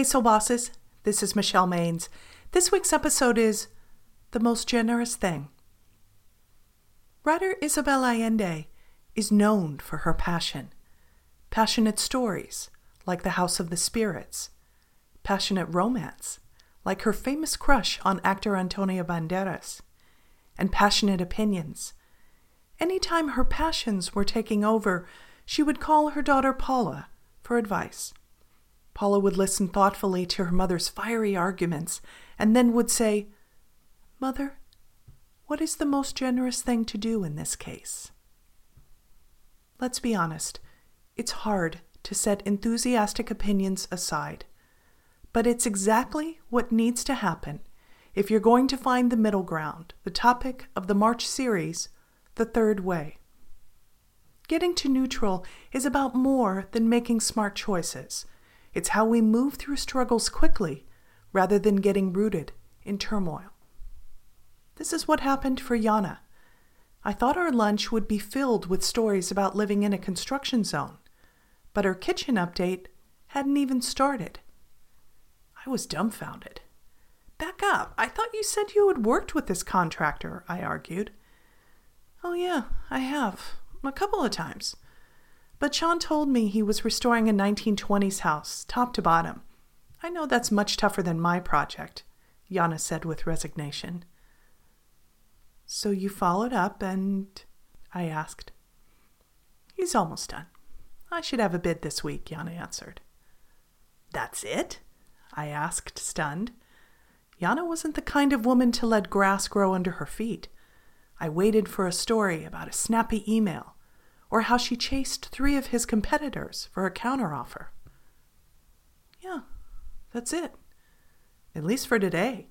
Hey, Soul Bosses. This is Michelle Maines. This week's episode is The Most Generous Thing. Writer Isabel Allende is known for her passion. Passionate stories, like The House of the Spirits. Passionate romance, like her famous crush on actor Antonio Banderas. And passionate opinions. Anytime her passions were taking over, she would call her daughter Paula for advice. Paula would listen thoughtfully to her mother's fiery arguments and then would say, Mother, what is the most generous thing to do in this case? Let's be honest, it's hard to set enthusiastic opinions aside. But it's exactly what needs to happen if you're going to find the middle ground, the topic of the March series, The Third Way. Getting to neutral is about more than making smart choices. It's how we move through struggles quickly rather than getting rooted in turmoil. This is what happened for Yana. I thought our lunch would be filled with stories about living in a construction zone, but her kitchen update hadn't even started. I was dumbfounded. Back up. I thought you said you had worked with this contractor, I argued. Oh, yeah, I have a couple of times. But Sean told me he was restoring a 1920s house, top to bottom. I know that's much tougher than my project, Yana said with resignation. So you followed up and. I asked. He's almost done. I should have a bid this week, Yana answered. That's it? I asked, stunned. Yana wasn't the kind of woman to let grass grow under her feet. I waited for a story about a snappy email or how she chased three of his competitors for a counteroffer. Yeah, that's it. At least for today.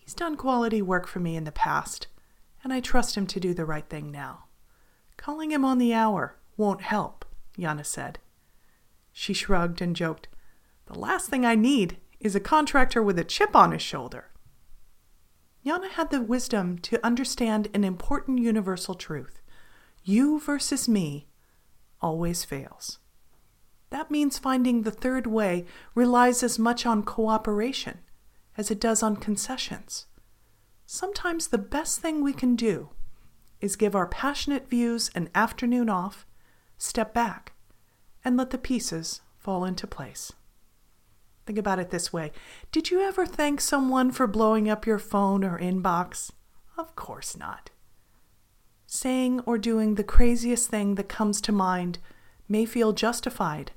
He's done quality work for me in the past, and I trust him to do the right thing now. Calling him on the hour won't help, Yana said. She shrugged and joked, The last thing I need is a contractor with a chip on his shoulder. Yana had the wisdom to understand an important universal truth you versus me always fails. That means finding the third way relies as much on cooperation as it does on concessions. Sometimes the best thing we can do is give our passionate views an afternoon off, step back, and let the pieces fall into place. Think about it this way Did you ever thank someone for blowing up your phone or inbox? Of course not. Saying or doing the craziest thing that comes to mind may feel justified,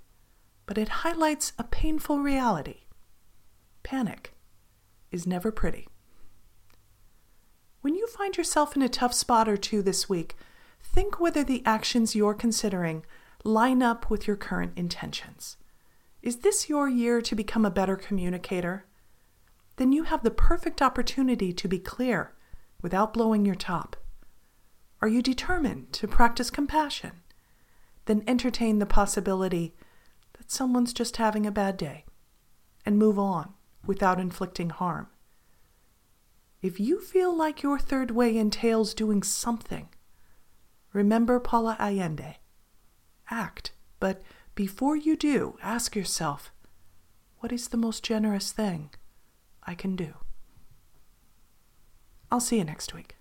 but it highlights a painful reality. Panic is never pretty. When you find yourself in a tough spot or two this week, think whether the actions you're considering line up with your current intentions. Is this your year to become a better communicator? Then you have the perfect opportunity to be clear without blowing your top. Are you determined to practice compassion? Then entertain the possibility that someone's just having a bad day and move on without inflicting harm. If you feel like your third way entails doing something, remember Paula Allende. Act, but before you do, ask yourself what is the most generous thing I can do? I'll see you next week.